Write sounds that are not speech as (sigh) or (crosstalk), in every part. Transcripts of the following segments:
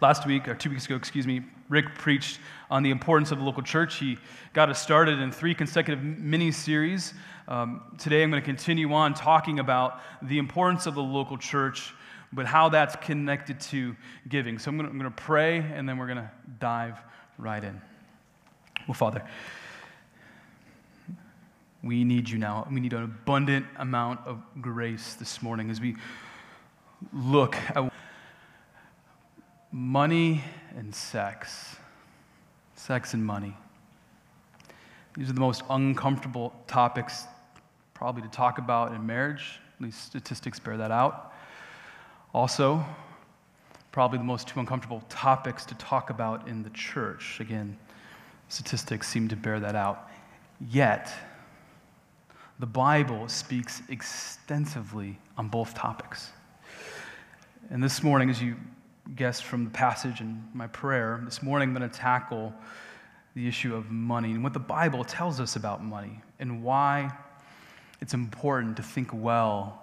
Last week, or two weeks ago, excuse me, Rick preached on the importance of the local church. He got us started in three consecutive mini series. Um, today, I'm going to continue on talking about the importance of the local church, but how that's connected to giving. So, I'm going, to, I'm going to pray, and then we're going to dive right in. Well, Father, we need you now. We need an abundant amount of grace this morning as we look at money and sex. Sex and money. These are the most uncomfortable topics probably to talk about in marriage. At least statistics bear that out. Also, probably the most two uncomfortable topics to talk about in the church. Again, statistics seem to bear that out. Yet, the Bible speaks extensively on both topics. And this morning, as you guessed from the passage and my prayer, this morning I'm going to tackle the issue of money and what the Bible tells us about money and why it's important to think well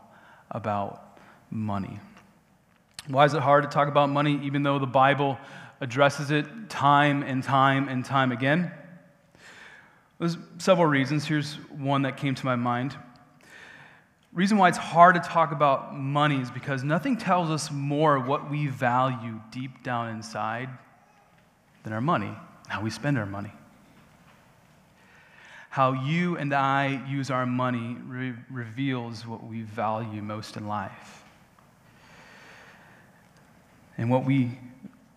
about money. Why is it hard to talk about money even though the Bible addresses it time and time and time again? There's several reasons. Here's one that came to my mind. Reason why it's hard to talk about money is because nothing tells us more what we value deep down inside than our money, how we spend our money. How you and I use our money re- reveals what we value most in life. And what we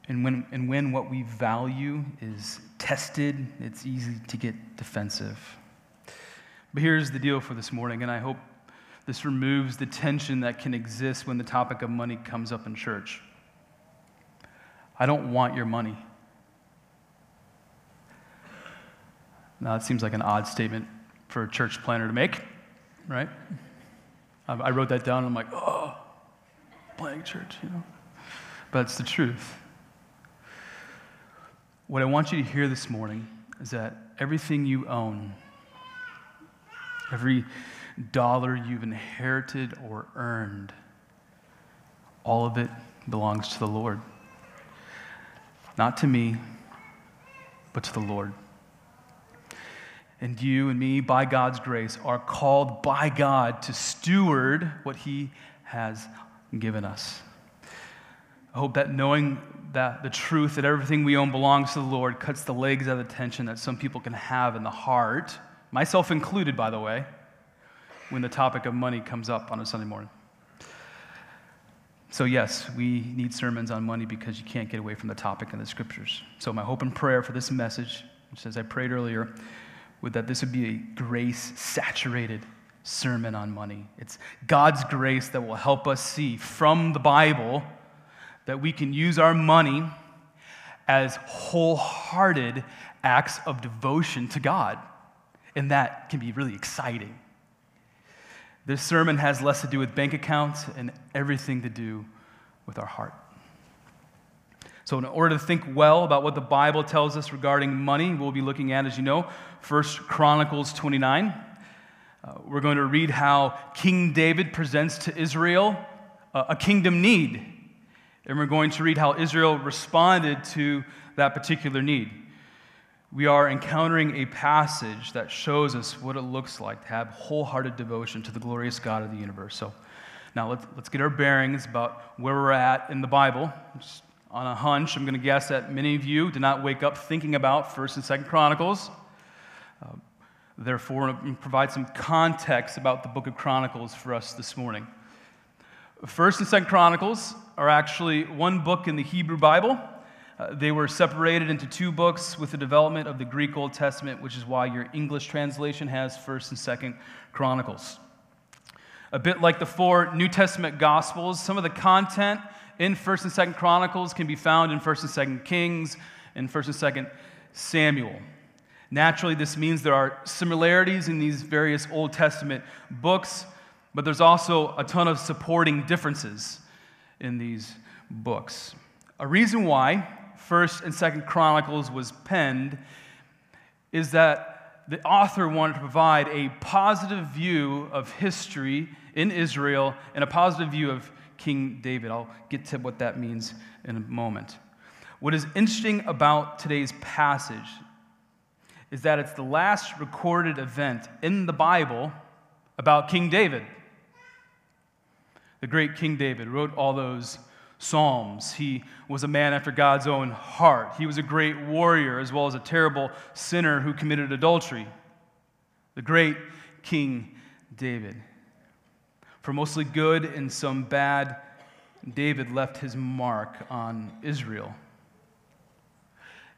and when, and when what we value is tested, it's easy to get defensive. But here's the deal for this morning, and I hope this removes the tension that can exist when the topic of money comes up in church. I don't want your money. Now, that seems like an odd statement for a church planter to make, right? I wrote that down, and I'm like, oh, playing church, you know? But it's the truth. What I want you to hear this morning is that everything you own, every dollar you've inherited or earned, all of it belongs to the Lord. Not to me, but to the Lord. And you and me, by God's grace, are called by God to steward what He has given us. I hope that knowing that the truth that everything we own belongs to the Lord cuts the legs out of the tension that some people can have in the heart, myself included, by the way, when the topic of money comes up on a Sunday morning. So, yes, we need sermons on money because you can't get away from the topic in the scriptures. So, my hope and prayer for this message, which as I prayed earlier, would that this would be a grace saturated sermon on money. It's God's grace that will help us see from the Bible that we can use our money as wholehearted acts of devotion to God. And that can be really exciting. This sermon has less to do with bank accounts and everything to do with our heart. So, in order to think well about what the Bible tells us regarding money, we'll be looking at, as you know, First Chronicles 29. Uh, we're going to read how King David presents to Israel uh, a kingdom need and we're going to read how Israel responded to that particular need. We are encountering a passage that shows us what it looks like to have wholehearted devotion to the glorious God of the universe. So now let's, let's get our bearings about where we're at in the Bible. Just on a hunch, I'm going to guess that many of you did not wake up thinking about 1st and 2nd Chronicles. Uh, therefore, provide some context about the book of Chronicles for us this morning. First and Second Chronicles are actually one book in the Hebrew Bible. Uh, they were separated into two books with the development of the Greek Old Testament, which is why your English translation has First and Second Chronicles. A bit like the four New Testament Gospels, some of the content in First and Second Chronicles can be found in First and Second Kings and First and Second Samuel. Naturally, this means there are similarities in these various Old Testament books, but there's also a ton of supporting differences in these books. A reason why 1st and 2nd Chronicles was penned is that the author wanted to provide a positive view of history in Israel and a positive view of King David. I'll get to what that means in a moment. What is interesting about today's passage is that it's the last recorded event in the Bible about King David. The great King David wrote all those Psalms. He was a man after God's own heart. He was a great warrior as well as a terrible sinner who committed adultery. The great King David. For mostly good and some bad, David left his mark on Israel.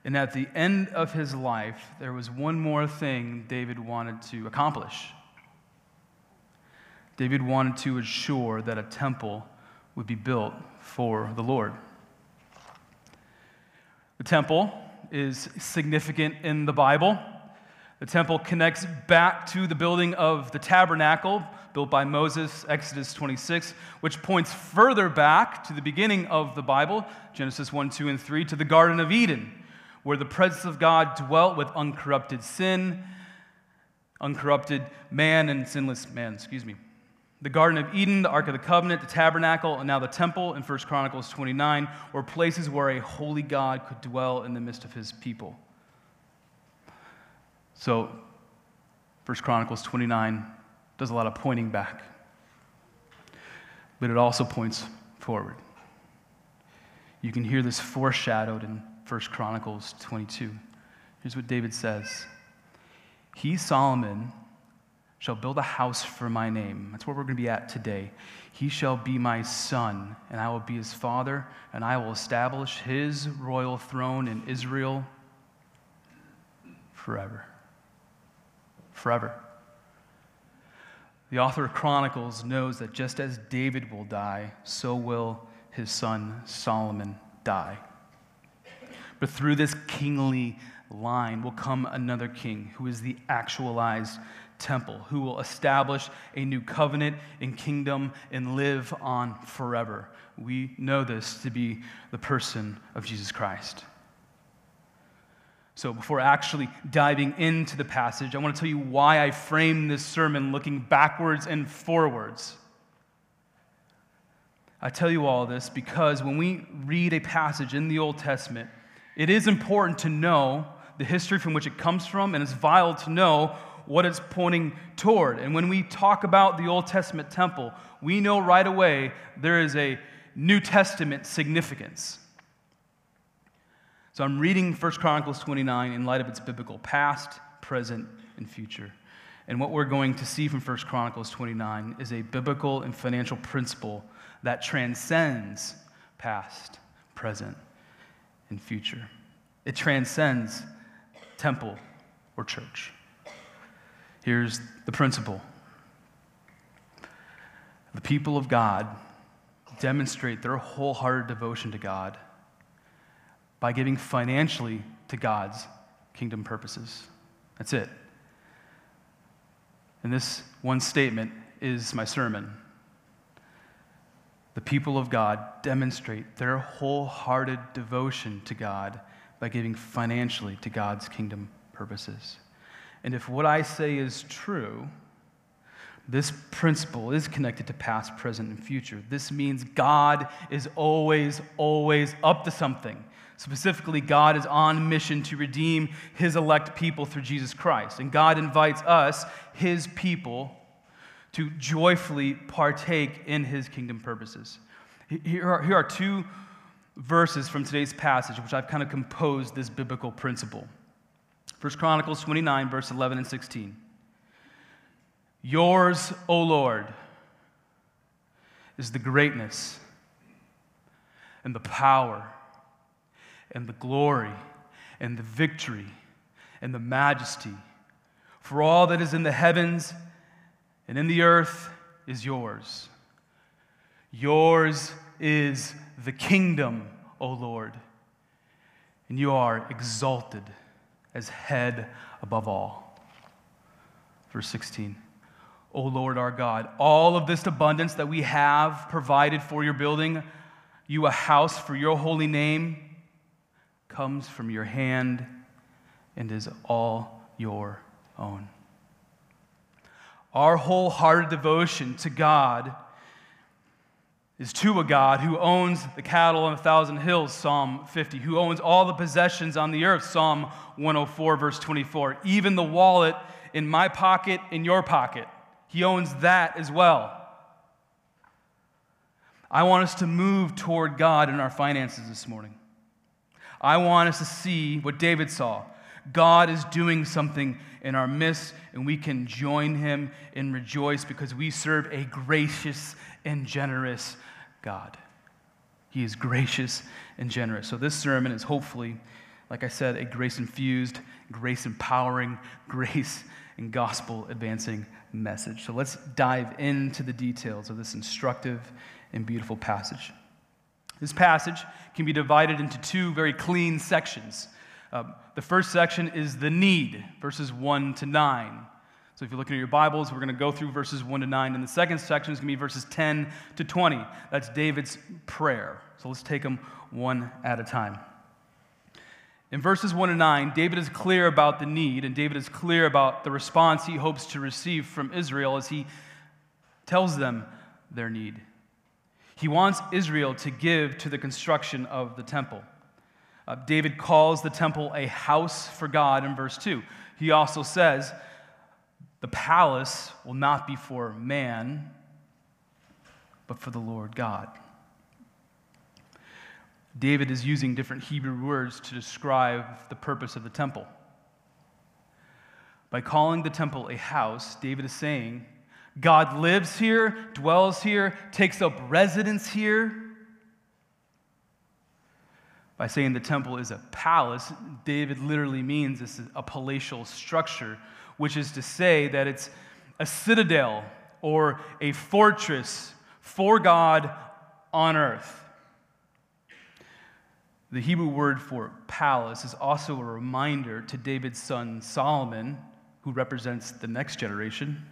And at the end of his life, there was one more thing David wanted to accomplish. David wanted to assure that a temple would be built for the Lord. The temple is significant in the Bible. The temple connects back to the building of the tabernacle built by Moses, Exodus 26, which points further back to the beginning of the Bible, Genesis 1, 2, and 3, to the Garden of Eden, where the presence of God dwelt with uncorrupted sin, uncorrupted man, and sinless man, excuse me. The Garden of Eden, the Ark of the Covenant, the tabernacle, and now the temple in 1 Chronicles 29 were places where a holy God could dwell in the midst of his people. So, 1 Chronicles 29 does a lot of pointing back, but it also points forward. You can hear this foreshadowed in 1 Chronicles 22. Here's what David says He, Solomon, shall build a house for my name. That's where we're going to be at today. He shall be my son, and I will be his father, and I will establish his royal throne in Israel forever. Forever. The author of Chronicles knows that just as David will die, so will his son Solomon die. But through this kingly line will come another king who is the actualized temple, who will establish a new covenant and kingdom and live on forever. We know this to be the person of Jesus Christ. So, before actually diving into the passage, I want to tell you why I framed this sermon looking backwards and forwards. I tell you all this because when we read a passage in the Old Testament, it is important to know the history from which it comes from, and it's vital to know what it's pointing toward. And when we talk about the Old Testament temple, we know right away there is a New Testament significance. So I'm reading 1 Chronicles 29 in light of its biblical past, present, and future. And what we're going to see from 1 Chronicles 29 is a biblical and financial principle that transcends past, present, and future. It transcends temple or church. Here's the principle the people of God demonstrate their wholehearted devotion to God by giving financially to God's kingdom purposes. That's it. And this one statement is my sermon. The people of God demonstrate their wholehearted devotion to God by giving financially to God's kingdom purposes. And if what I say is true, this principle is connected to past, present, and future. This means God is always, always up to something. Specifically, God is on mission to redeem his elect people through Jesus Christ. And God invites us, his people, to joyfully partake in his kingdom purposes. Here are, here are two verses from today's passage, which I've kind of composed this biblical principle. 1 Chronicles 29, verse 11 and 16. Yours, O Lord, is the greatness and the power and the glory and the victory and the majesty. For all that is in the heavens and in the earth is yours. Yours is the kingdom, O Lord, and you are exalted as head above all. Verse 16. O Lord our God, all of this abundance that we have provided for your building, you a house for your holy name, comes from your hand and is all your own. Our wholehearted devotion to God is to a God who owns the cattle on a thousand hills, Psalm 50, who owns all the possessions on the earth, Psalm 104, verse 24, even the wallet in my pocket, in your pocket. He owns that as well. I want us to move toward God in our finances this morning. I want us to see what David saw. God is doing something in our midst, and we can join him and rejoice because we serve a gracious and generous God. He is gracious and generous. So, this sermon is hopefully, like I said, a grace infused, grace empowering, (laughs) grace and gospel advancing message. So, let's dive into the details of this instructive and beautiful passage. This passage can be divided into two very clean sections. Uh, the first section is the need, verses 1 to 9. So if you're looking at your Bibles, we're going to go through verses 1 to 9. And the second section is going to be verses 10 to 20. That's David's prayer. So let's take them one at a time. In verses 1 to 9, David is clear about the need, and David is clear about the response he hopes to receive from Israel as he tells them their need. He wants Israel to give to the construction of the temple. Uh, David calls the temple a house for God in verse 2. He also says, the palace will not be for man, but for the Lord God. David is using different Hebrew words to describe the purpose of the temple. By calling the temple a house, David is saying, God lives here, dwells here, takes up residence here. By saying the temple is a palace, David literally means this is a palatial structure which is to say that it's a citadel or a fortress for God on earth. The Hebrew word for palace is also a reminder to David's son Solomon, who represents the next generation,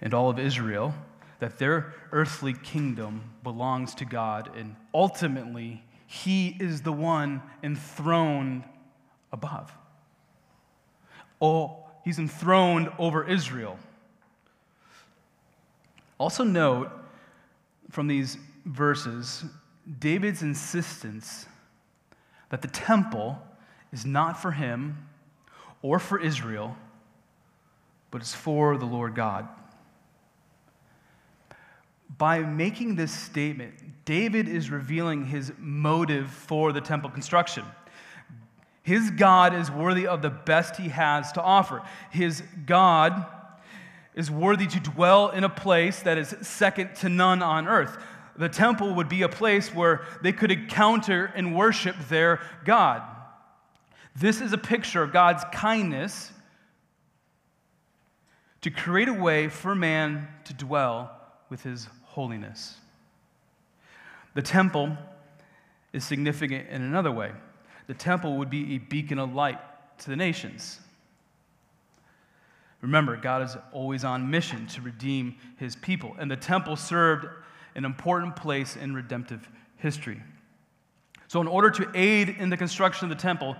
and all of Israel, that their earthly kingdom belongs to God, and ultimately, He is the one enthroned above. Oh, he's enthroned over Israel. Also, note from these verses David's insistence that the temple is not for him or for Israel, but is for the Lord God. By making this statement, David is revealing his motive for the temple construction. His God is worthy of the best he has to offer. His God is worthy to dwell in a place that is second to none on earth. The temple would be a place where they could encounter and worship their God. This is a picture of God's kindness to create a way for man to dwell with his holiness. The temple is significant in another way the temple would be a beacon of light to the nations. Remember, God is always on mission to redeem his people, and the temple served an important place in redemptive history. So, in order to aid in the construction of the temple,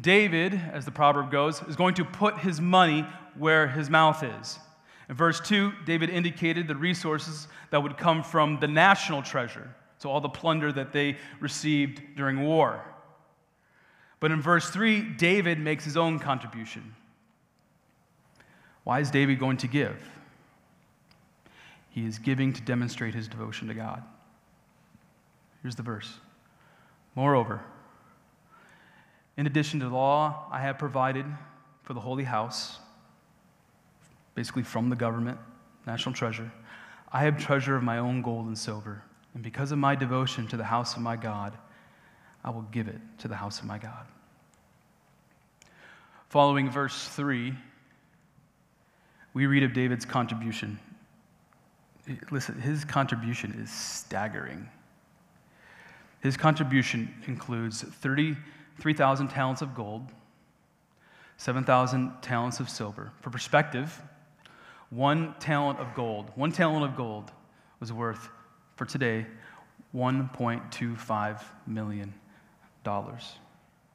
David, as the proverb goes, is going to put his money where his mouth is. In verse 2, David indicated the resources that would come from the national treasure, so all the plunder that they received during war. But in verse 3, David makes his own contribution. Why is David going to give? He is giving to demonstrate his devotion to God. Here's the verse Moreover, in addition to the law I have provided for the holy house, basically from the government, national treasure, I have treasure of my own gold and silver. And because of my devotion to the house of my God, I will give it to the house of my God. Following verse 3, we read of David's contribution. Listen, his contribution is staggering. His contribution includes 33,000 talents of gold, 7,000 talents of silver. For perspective, one talent of gold, one talent of gold was worth, for today, $1.25 million.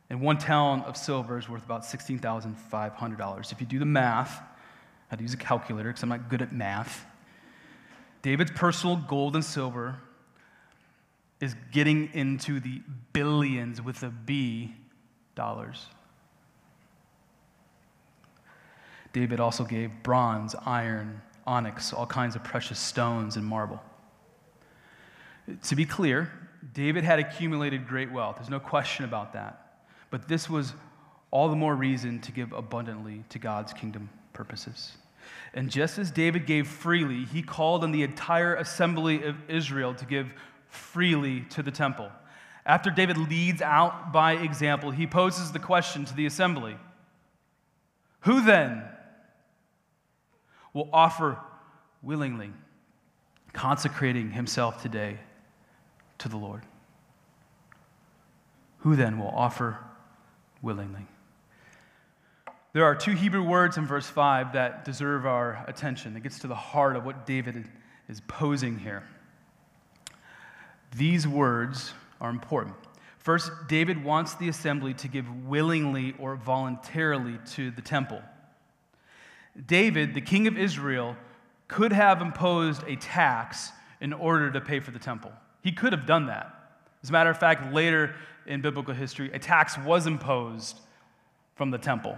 And one talent of silver is worth about $16,500. If you do the math, I had to use a calculator because I'm not good at math. David's personal gold and silver is getting into the billions with a B dollars. David also gave bronze, iron, onyx, all kinds of precious stones and marble. To be clear, David had accumulated great wealth. There's no question about that. But this was all the more reason to give abundantly to God's kingdom purposes. And just as David gave freely, he called on the entire assembly of Israel to give freely to the temple. After David leads out by example, he poses the question to the assembly Who then will offer willingly, consecrating himself today to the Lord? Who then will offer willingly? There are two Hebrew words in verse 5 that deserve our attention. It gets to the heart of what David is posing here. These words are important. First, David wants the assembly to give willingly or voluntarily to the temple. David, the king of Israel, could have imposed a tax in order to pay for the temple. He could have done that. As a matter of fact, later in biblical history, a tax was imposed from the temple.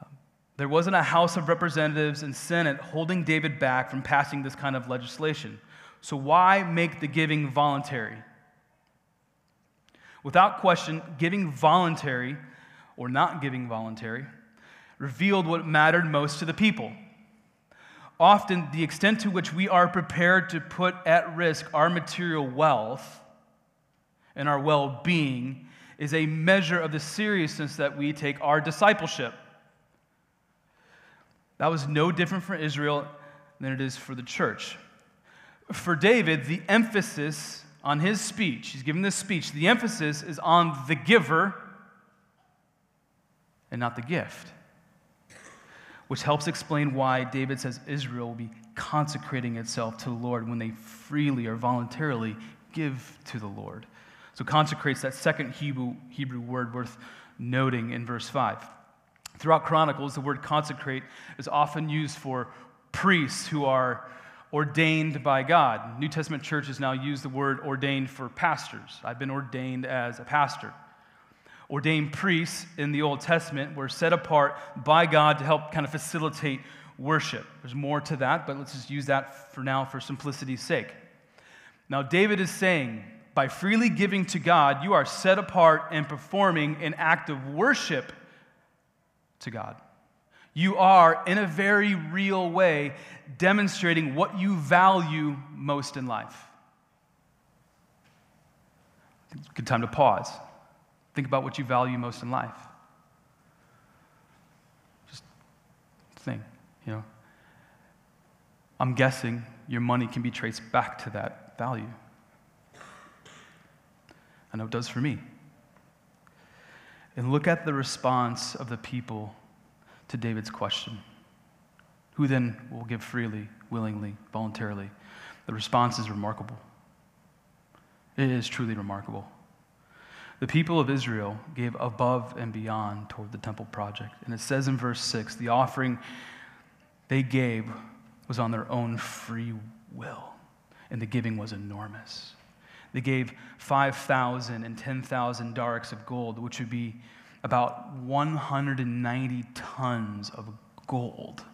Um, there wasn't a House of Representatives and Senate holding David back from passing this kind of legislation. So, why make the giving voluntary? Without question, giving voluntary or not giving voluntary revealed what mattered most to the people. Often, the extent to which we are prepared to put at risk our material wealth and our well being is a measure of the seriousness that we take our discipleship. That was no different for Israel than it is for the church. For David, the emphasis on his speech, he's giving this speech, the emphasis is on the giver and not the gift, which helps explain why David says Israel will be consecrating itself to the Lord when they freely or voluntarily give to the Lord. So, consecrates that second Hebrew, Hebrew word worth noting in verse 5. Throughout Chronicles, the word consecrate is often used for priests who are ordained by God. New Testament churches now use the word ordained for pastors. I've been ordained as a pastor. Ordained priests in the Old Testament were set apart by God to help kind of facilitate worship. There's more to that, but let's just use that for now for simplicity's sake. Now, David is saying, by freely giving to God, you are set apart and performing an act of worship to God. You are, in a very real way, demonstrating what you value most in life. Good time to pause. Think about what you value most in life. Just think, you know. I'm guessing your money can be traced back to that value. I know it does for me. And look at the response of the people to David's question Who then will give freely, willingly, voluntarily? The response is remarkable. It is truly remarkable. The people of Israel gave above and beyond toward the temple project. And it says in verse 6 the offering they gave was on their own free will, and the giving was enormous. They gave 5,000 and 10,000 darics of gold, which would be about 190 tons of gold.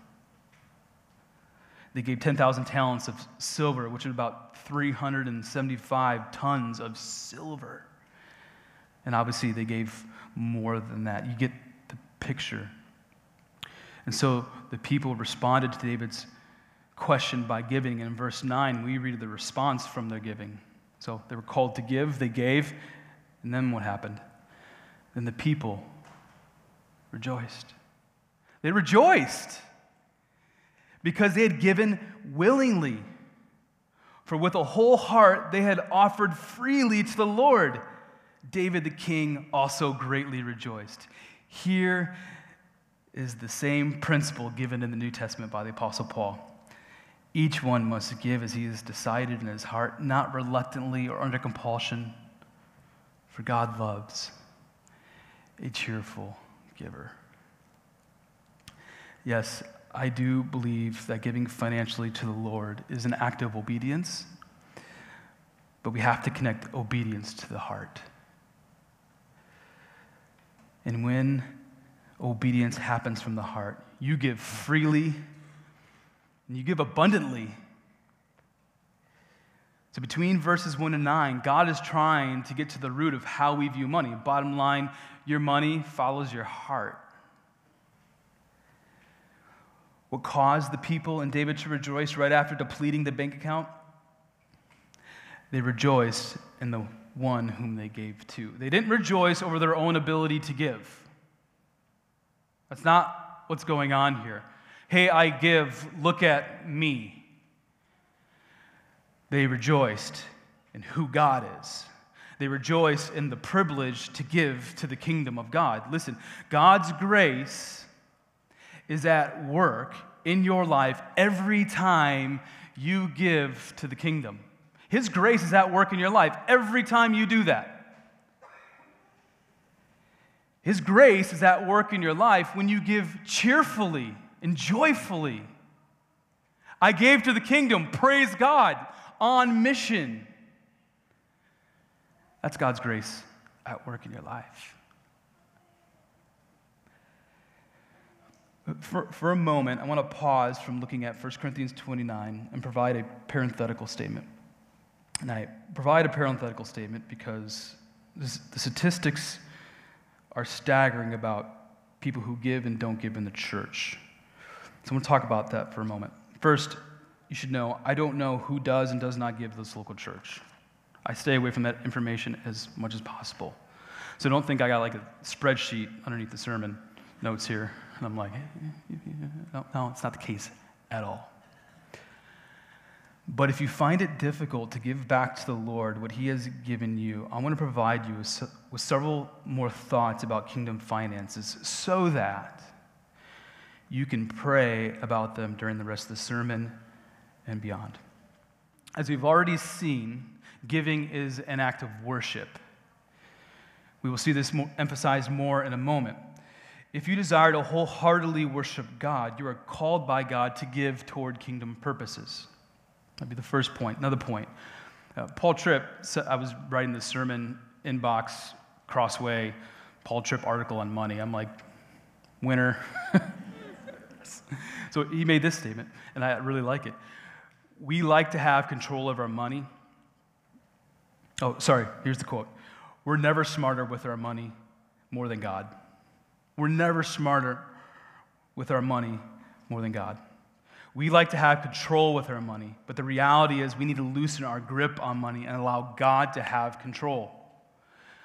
They gave 10,000 talents of silver, which is about 375 tons of silver. And obviously, they gave more than that. You get the picture. And so the people responded to David's question by giving. And in verse 9, we read the response from their giving. So they were called to give, they gave, and then what happened? Then the people rejoiced. They rejoiced because they had given willingly. For with a whole heart they had offered freely to the Lord. David the king also greatly rejoiced. Here is the same principle given in the New Testament by the Apostle Paul. Each one must give as he has decided in his heart, not reluctantly or under compulsion, for God loves a cheerful giver. Yes, I do believe that giving financially to the Lord is an act of obedience, but we have to connect obedience to the heart. And when obedience happens from the heart, you give freely and you give abundantly. So, between verses 1 and 9, God is trying to get to the root of how we view money. Bottom line, your money follows your heart. What caused the people and David to rejoice right after depleting the bank account? They rejoiced in the one whom they gave to. They didn't rejoice over their own ability to give. That's not what's going on here. Hey, I give, look at me. They rejoiced in who God is. They rejoice in the privilege to give to the kingdom of God. Listen, God's grace is at work in your life every time you give to the kingdom. His grace is at work in your life every time you do that. His grace is at work in your life when you give cheerfully and joyfully. I gave to the kingdom, praise God, on mission. That's God's grace at work in your life. For, for a moment, I want to pause from looking at 1 Corinthians 29 and provide a parenthetical statement. And I provide a parenthetical statement because the statistics are staggering about people who give and don't give in the church. So I'm going to talk about that for a moment. First, you should know I don't know who does and does not give to this local church. I stay away from that information as much as possible. So don't think I got like a spreadsheet underneath the sermon notes here. And I'm like, eh, eh, eh, no, no, it's not the case at all. But if you find it difficult to give back to the Lord what He has given you, I want to provide you with, several more thoughts about kingdom finances so that you can pray about them during the rest of the sermon and beyond. As we've already seen, giving is an act of worship. We will see this emphasized more in a moment. If you desire to wholeheartedly worship God, you are called by God to give toward kingdom purposes. That'd be the first point. Another point. Uh, Paul Tripp, I was writing the sermon inbox, Crossway, Paul Tripp article on money. I'm like, winner. (laughs) so he made this statement, and I really like it. We like to have control of our money. Oh, sorry, here's the quote We're never smarter with our money more than God. We're never smarter with our money more than God. We like to have control with our money, but the reality is we need to loosen our grip on money and allow God to have control.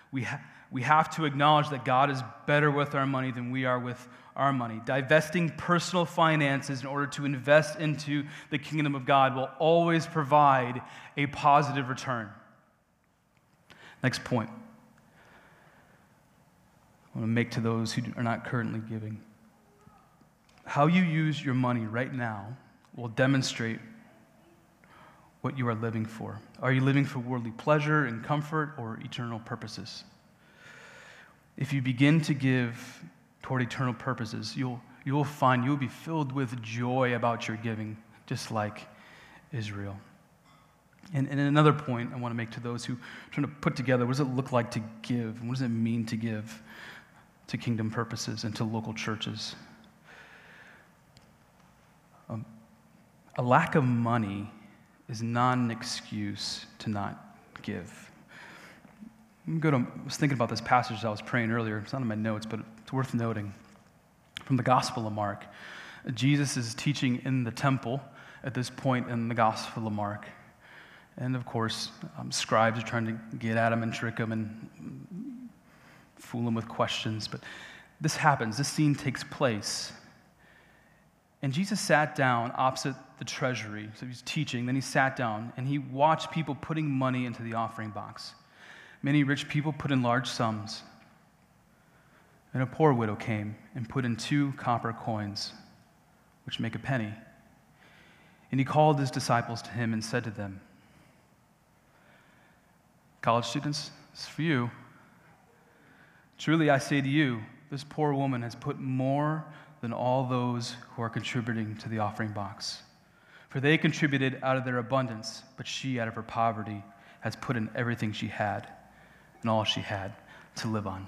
We, ha- we have to acknowledge that God is better with our money than we are with our money. Divesting personal finances in order to invest into the kingdom of God will always provide a positive return. Next point. I want to make to those who are not currently giving. How you use your money right now will demonstrate what you are living for. Are you living for worldly pleasure and comfort or eternal purposes? If you begin to give toward eternal purposes, you'll, you'll find you'll be filled with joy about your giving, just like Israel. And, and another point I want to make to those who are trying to put together what does it look like to give? What does it mean to give? to kingdom purposes and to local churches. A lack of money is not an excuse to not give. I was thinking about this passage as I was praying earlier. It's not in my notes, but it's worth noting. From the Gospel of Mark, Jesus is teaching in the temple at this point in the Gospel of Mark. And of course, um, scribes are trying to get at him and trick him and fool him with questions. But this happens, this scene takes place. And Jesus sat down opposite the treasury. So he's teaching, then he sat down and he watched people putting money into the offering box. Many rich people put in large sums. And a poor widow came and put in two copper coins, which make a penny. And he called his disciples to him and said to them, College students, this is for you. Truly I say to you, this poor woman has put more than all those who are contributing to the offering box. For they contributed out of their abundance, but she, out of her poverty, has put in everything she had and all she had to live on.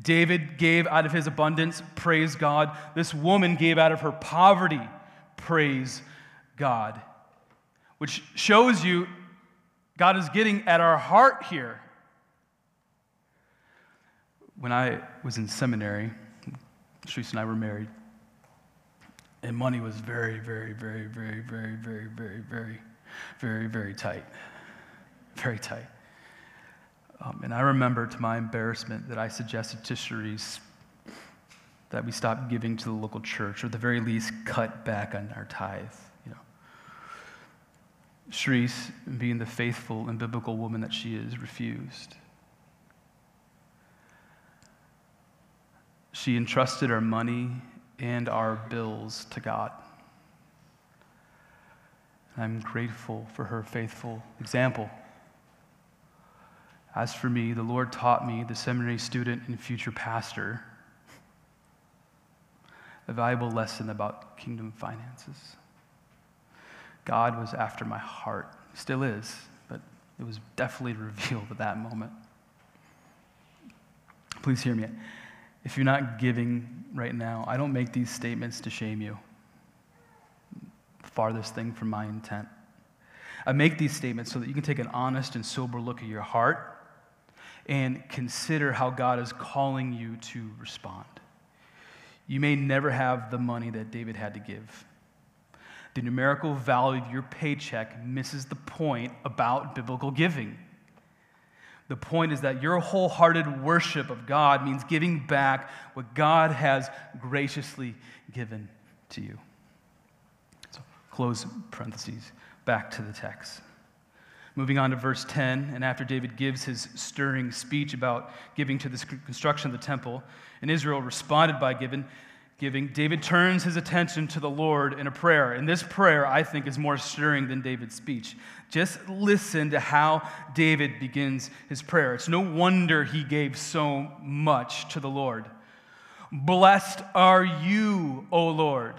David gave out of his abundance, praise God. This woman gave out of her poverty, praise God. Which shows you God is getting at our heart here. When I was in seminary, Sharice and I were married, and money was very, very, very, very, very, very, very, very, very, very tight. Very tight. Um, and I remember, to my embarrassment, that I suggested to Sharice that we stop giving to the local church, or at the very least, cut back on our tithe. You know, Sharice, being the faithful and biblical woman that she is, refused. She entrusted our money and our bills to God. I'm grateful for her faithful example. As for me, the Lord taught me, the seminary student and future pastor, a valuable lesson about kingdom finances. God was after my heart, still is, but it was definitely (laughs) revealed at that moment. Please hear me. If you're not giving right now, I don't make these statements to shame you. Farthest thing from my intent. I make these statements so that you can take an honest and sober look at your heart and consider how God is calling you to respond. You may never have the money that David had to give. The numerical value of your paycheck misses the point about biblical giving. The point is that your wholehearted worship of God means giving back what God has graciously given to you. So, close parentheses, back to the text. Moving on to verse 10, and after David gives his stirring speech about giving to the construction of the temple, and Israel responded by giving, giving, David turns his attention to the Lord in a prayer. And this prayer, I think, is more stirring than David's speech. Just listen to how David begins his prayer. It's no wonder he gave so much to the Lord. Blessed are you, O Lord.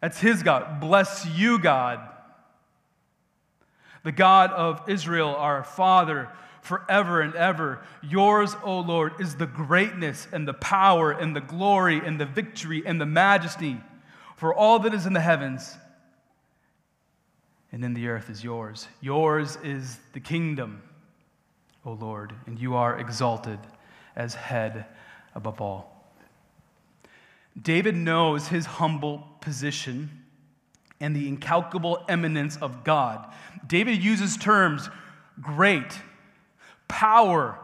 That's his God. Bless you, God the God of Israel, our Father, forever and ever. Yours, O Lord, is the greatness and the power and the glory and the victory and the majesty. For all that is in the heavens and in the earth is yours. Yours is the kingdom, O Lord, and you are exalted as head above all. David knows his humble position and the incalculable eminence of God. David uses terms great, power,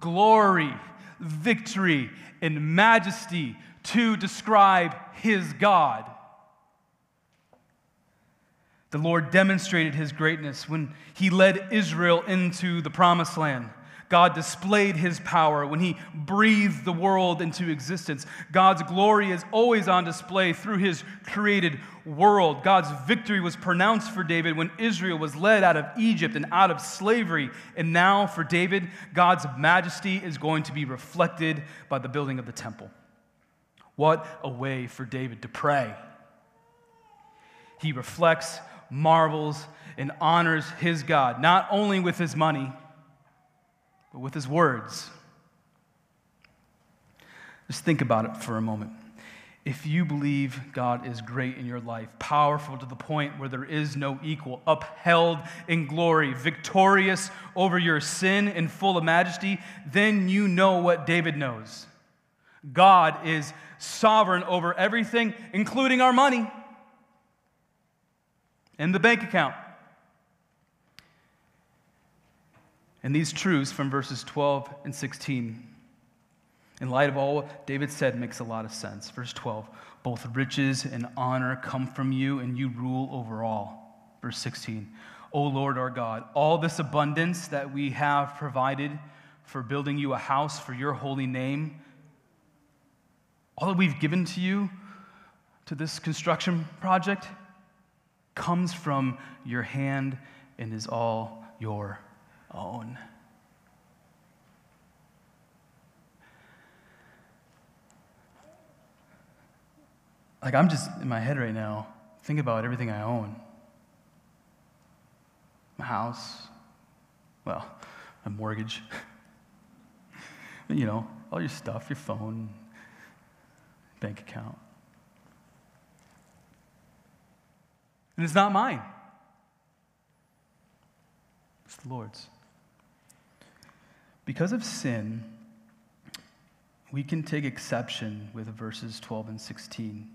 glory, victory, and majesty to describe his God. The Lord demonstrated his greatness when he led Israel into the promised land. God displayed his power when he breathed the world into existence. God's glory is always on display through his created world. God's victory was pronounced for David when Israel was led out of Egypt and out of slavery. And now, for David, God's majesty is going to be reflected by the building of the temple. What a way for David to pray! He reflects, marvels, and honors his God, not only with his money but with his words. Just think about it for a moment. If you believe God is great in your life, powerful to the point where there is no equal, upheld in glory, victorious over your sin and full of majesty, then you know what David knows. God is sovereign over everything, including our money and the bank account. And these truths from verses 12 and 16, in light of all David said, makes a lot of sense. Verse 12, both riches and honor come from you, and you rule over all. Verse 16, O Lord our God, all this abundance that we have provided for building you a house for your holy name, all that we've given to you to this construction project comes from your hand and is all your own. Like, I'm just in my head right now, think about everything I own my house, well, my mortgage, (laughs) you know, all your stuff, your phone, bank account. And it's not mine, it's the Lord's. Because of sin, we can take exception with verses 12 and 16.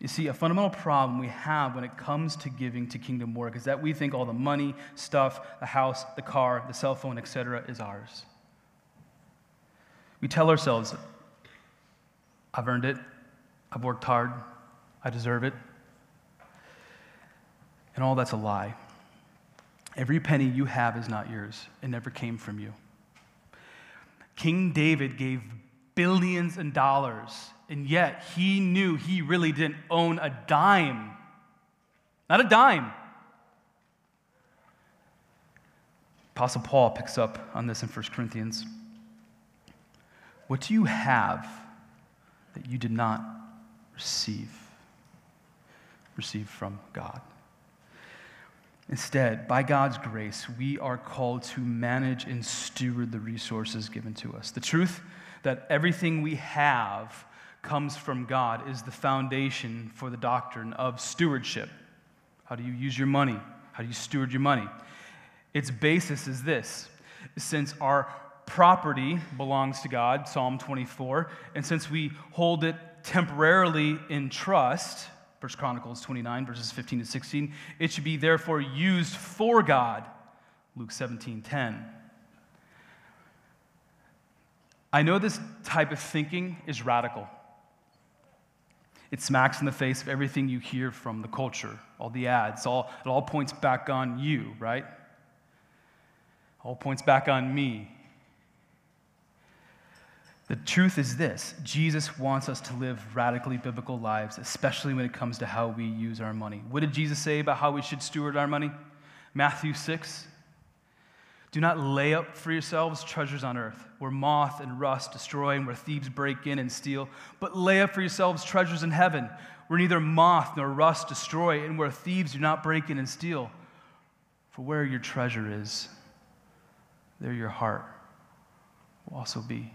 You see, a fundamental problem we have when it comes to giving to kingdom work is that we think all the money, stuff, the house, the car, the cell phone, etc., is ours. We tell ourselves, I've earned it, I've worked hard, I deserve it. And all that's a lie. Every penny you have is not yours, it never came from you. King David gave billions in dollars, and yet he knew he really didn't own a dime. Not a dime. Apostle Paul picks up on this in 1 Corinthians. What do you have that you did not receive? Receive from God. Instead, by God's grace, we are called to manage and steward the resources given to us. The truth that everything we have comes from God is the foundation for the doctrine of stewardship. How do you use your money? How do you steward your money? Its basis is this since our property belongs to God, Psalm 24, and since we hold it temporarily in trust, 1 Chronicles 29, verses 15 to 16. It should be therefore used for God, Luke 17, 10. I know this type of thinking is radical. It smacks in the face of everything you hear from the culture, all the ads, all, it all points back on you, right? All points back on me. The truth is this Jesus wants us to live radically biblical lives, especially when it comes to how we use our money. What did Jesus say about how we should steward our money? Matthew 6. Do not lay up for yourselves treasures on earth, where moth and rust destroy and where thieves break in and steal, but lay up for yourselves treasures in heaven, where neither moth nor rust destroy and where thieves do not break in and steal. For where your treasure is, there your heart will also be.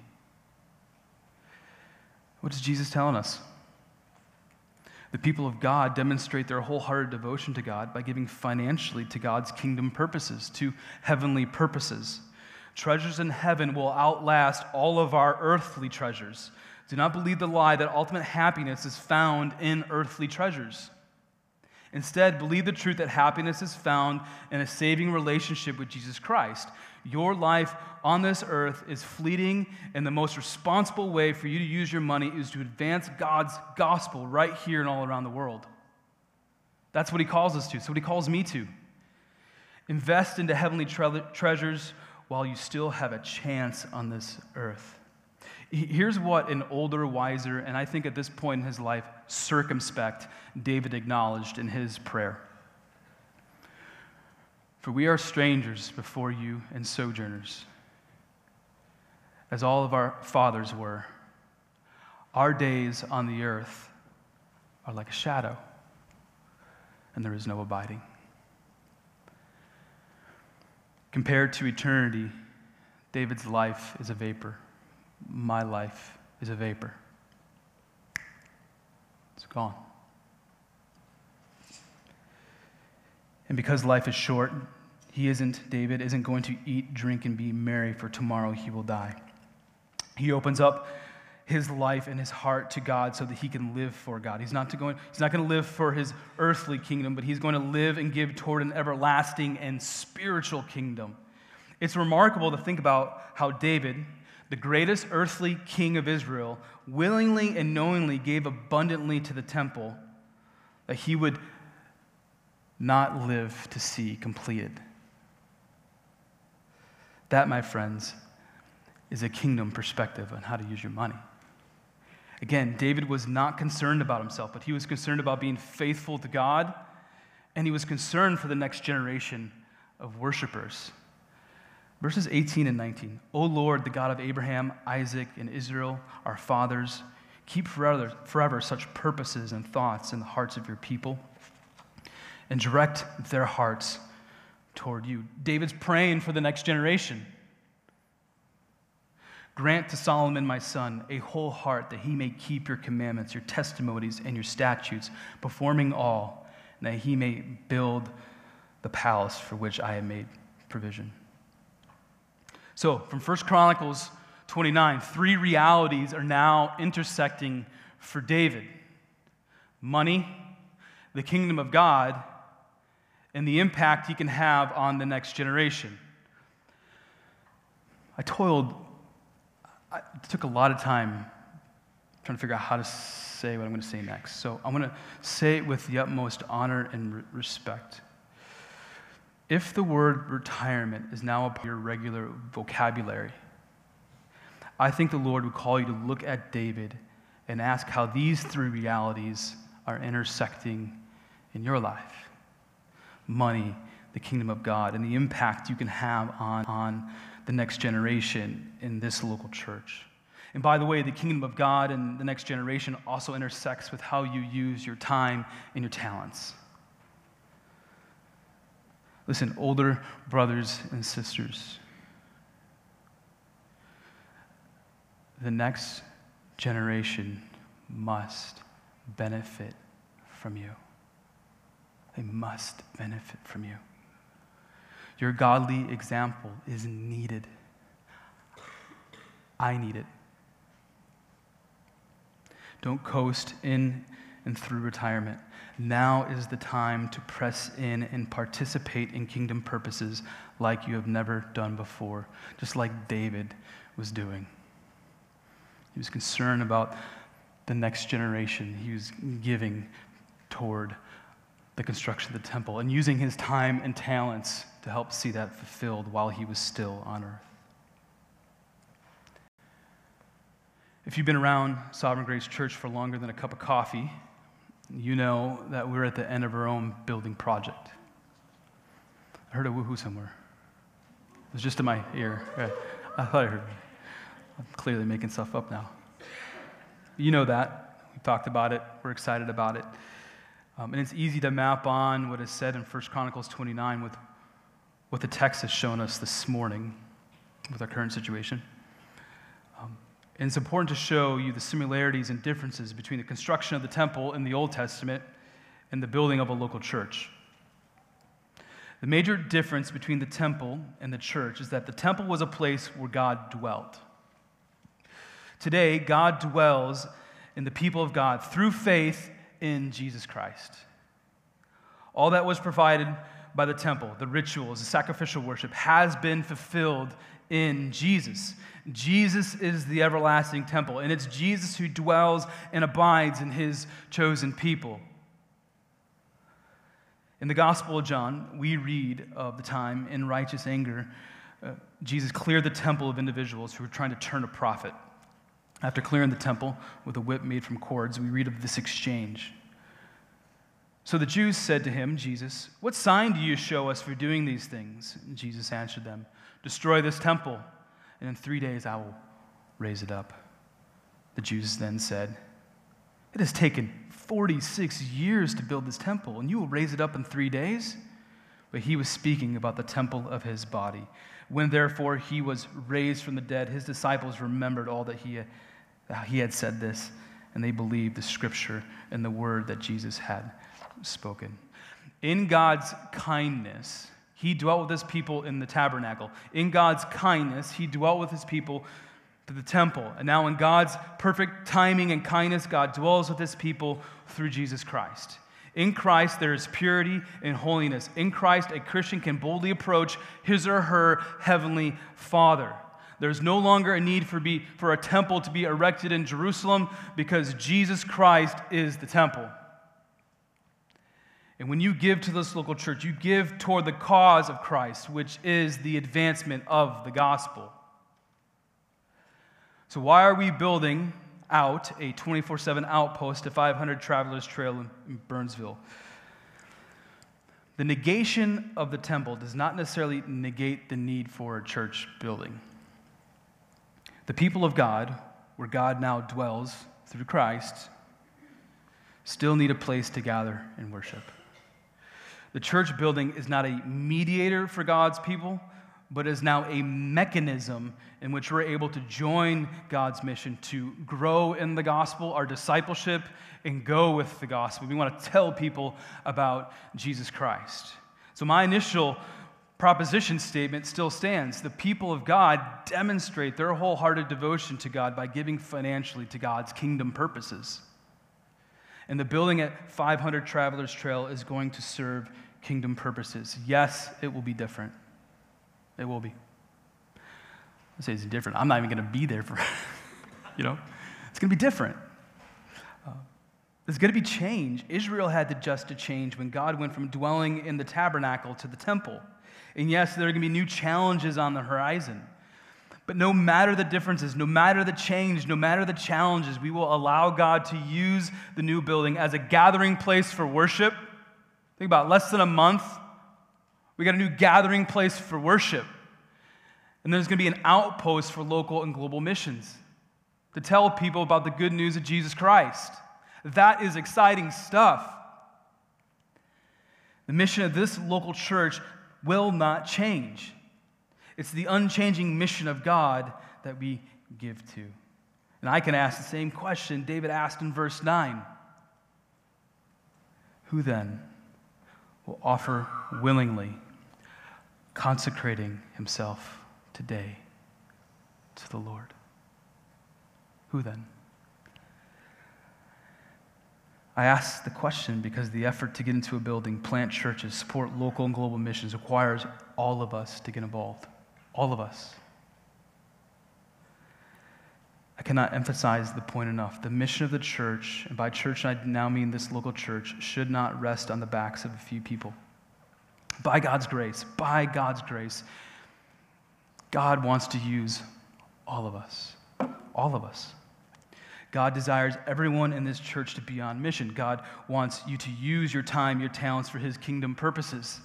What is Jesus telling us? The people of God demonstrate their wholehearted devotion to God by giving financially to God's kingdom purposes, to heavenly purposes. Treasures in heaven will outlast all of our earthly treasures. Do not believe the lie that ultimate happiness is found in earthly treasures. Instead, believe the truth that happiness is found in a saving relationship with Jesus Christ. Your life on this earth is fleeting, and the most responsible way for you to use your money is to advance God's gospel right here and all around the world. That's what he calls us to. So, what he calls me to. Invest into heavenly tre- treasures while you still have a chance on this earth. Here's what an older, wiser, and I think at this point in his life, circumspect David acknowledged in his prayer. For we are strangers before you and sojourners, as all of our fathers were. Our days on the earth are like a shadow, and there is no abiding. Compared to eternity, David's life is a vapor my life is a vapor. It's gone. And because life is short, he isn't, David isn't going to eat, drink, and be merry, for tomorrow he will die. He opens up his life and his heart to God so that he can live for God. He's not, going, he's not going to live for his earthly kingdom, but he's going to live and give toward an everlasting and spiritual kingdom. It's remarkable to think about how David, the greatest earthly king of Israel, willingly and knowingly gave abundantly to the temple that he would not live to see completed. That, my friends, is a kingdom perspective on how to use your money. Again, David was not concerned about himself, but he was concerned about being faithful to God, and he was concerned for the next generation of worshipers. Verses 18 and 19. O Lord, the God of Abraham, Isaac, and Israel, our fathers, Keep forever, forever such purposes and thoughts in the hearts of your people and direct their hearts toward you. David's praying for the next generation. Grant to Solomon, my son, a whole heart that he may keep your commandments, your testimonies, and your statutes, performing all, and that he may build the palace for which I have made provision. So, from 1 Chronicles 29, three realities are now intersecting for David money, the kingdom of God, and the impact he can have on the next generation. I toiled, I took a lot of time trying to figure out how to say what I'm going to say next. So I'm going to say it with the utmost honor and respect. If the word retirement is now a part of your regular vocabulary, I think the Lord would call you to look at David and ask how these three realities are intersecting in your life money, the kingdom of God, and the impact you can have on, on the next generation in this local church. And by the way, the kingdom of God and the next generation also intersects with how you use your time and your talents. Listen, older brothers and sisters, the next generation must benefit from you. They must benefit from you. Your godly example is needed. I need it. Don't coast in and through retirement. Now is the time to press in and participate in kingdom purposes like you have never done before, just like David was doing. He was concerned about the next generation. He was giving toward the construction of the temple and using his time and talents to help see that fulfilled while he was still on earth. If you've been around Sovereign Grace Church for longer than a cup of coffee, you know that we're at the end of our own building project. I heard a woohoo somewhere. It was just in my ear. I thought I heard. I'm clearly making stuff up now. You know that. We talked about it. We're excited about it. Um, and it's easy to map on what is said in 1 Chronicles 29 with what the text has shown us this morning with our current situation. And it's important to show you the similarities and differences between the construction of the temple in the Old Testament and the building of a local church. The major difference between the temple and the church is that the temple was a place where God dwelt. Today, God dwells in the people of God through faith in Jesus Christ. All that was provided by the temple, the rituals, the sacrificial worship, has been fulfilled in Jesus. Jesus is the everlasting temple, and it's Jesus who dwells and abides in his chosen people. In the Gospel of John, we read of the time in righteous anger, uh, Jesus cleared the temple of individuals who were trying to turn a profit. After clearing the temple with a whip made from cords, we read of this exchange. So the Jews said to him, Jesus, What sign do you show us for doing these things? And Jesus answered them, Destroy this temple, and in three days I will raise it up. The Jews then said, It has taken 46 years to build this temple, and you will raise it up in three days? But he was speaking about the temple of his body. When therefore he was raised from the dead, his disciples remembered all that he had, he had said this, and they believed the scripture and the word that Jesus had spoken. In God's kindness, he dwelt with his people in the tabernacle. In God's kindness, he dwelt with his people to the temple. And now, in God's perfect timing and kindness, God dwells with his people through Jesus Christ. In Christ, there is purity and holiness. In Christ, a Christian can boldly approach his or her heavenly Father. There's no longer a need for, be, for a temple to be erected in Jerusalem because Jesus Christ is the temple. And when you give to this local church, you give toward the cause of Christ, which is the advancement of the gospel. So, why are we building out a 24 7 outpost to 500 Travelers Trail in Burnsville? The negation of the temple does not necessarily negate the need for a church building. The people of God, where God now dwells through Christ still need a place to gather and worship. The church building is not a mediator for God's people, but is now a mechanism in which we're able to join God's mission to grow in the gospel, our discipleship, and go with the gospel. We want to tell people about Jesus Christ. So, my initial proposition statement still stands. The people of God demonstrate their wholehearted devotion to God by giving financially to God's kingdom purposes. And the building at 500 Travelers Trail is going to serve kingdom purposes. Yes, it will be different. It will be. I say it's different. I'm not even going to be there for, (laughs) you know, it's going to be different. Uh, there's going to be change. Israel had to adjust to change when God went from dwelling in the tabernacle to the temple. And yes, there are going to be new challenges on the horizon. But no matter the differences, no matter the change, no matter the challenges, we will allow God to use the new building as a gathering place for worship. Think about it, less than a month, we got a new gathering place for worship. And there's going to be an outpost for local and global missions to tell people about the good news of Jesus Christ. That is exciting stuff. The mission of this local church will not change. It's the unchanging mission of God that we give to. And I can ask the same question David asked in verse 9 Who then will offer willingly, consecrating himself today to the Lord? Who then? I ask the question because the effort to get into a building, plant churches, support local and global missions requires all of us to get involved. All of us. I cannot emphasize the point enough. The mission of the church, and by church I now mean this local church, should not rest on the backs of a few people. By God's grace, by God's grace, God wants to use all of us. All of us. God desires everyone in this church to be on mission. God wants you to use your time, your talents for his kingdom purposes.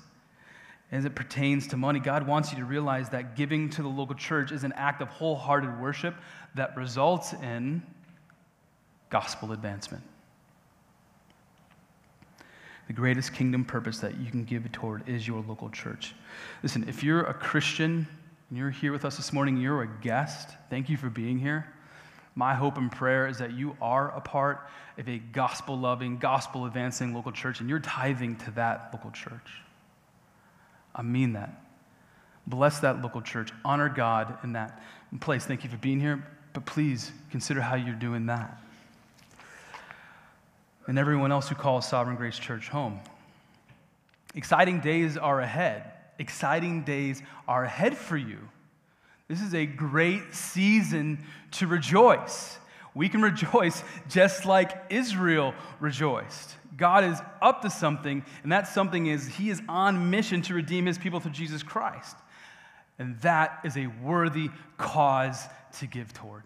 As it pertains to money, God wants you to realize that giving to the local church is an act of wholehearted worship that results in gospel advancement. The greatest kingdom purpose that you can give toward is your local church. Listen, if you're a Christian and you're here with us this morning, you're a guest, thank you for being here. My hope and prayer is that you are a part of a gospel loving, gospel advancing local church, and you're tithing to that local church. I mean that. Bless that local church. Honor God in that place. Thank you for being here, but please consider how you're doing that. And everyone else who calls Sovereign Grace Church home. Exciting days are ahead. Exciting days are ahead for you. This is a great season to rejoice. We can (laughs) rejoice just like Israel rejoiced. God is up to something, and that something is He is on mission to redeem His people through Jesus Christ. And that is a worthy cause to give toward.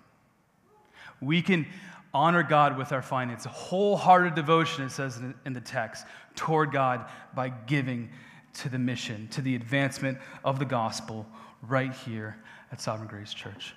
We can honor God with our finances, wholehearted devotion, it says in the text, toward God by giving to the mission, to the advancement of the gospel right here at Sovereign Grace Church.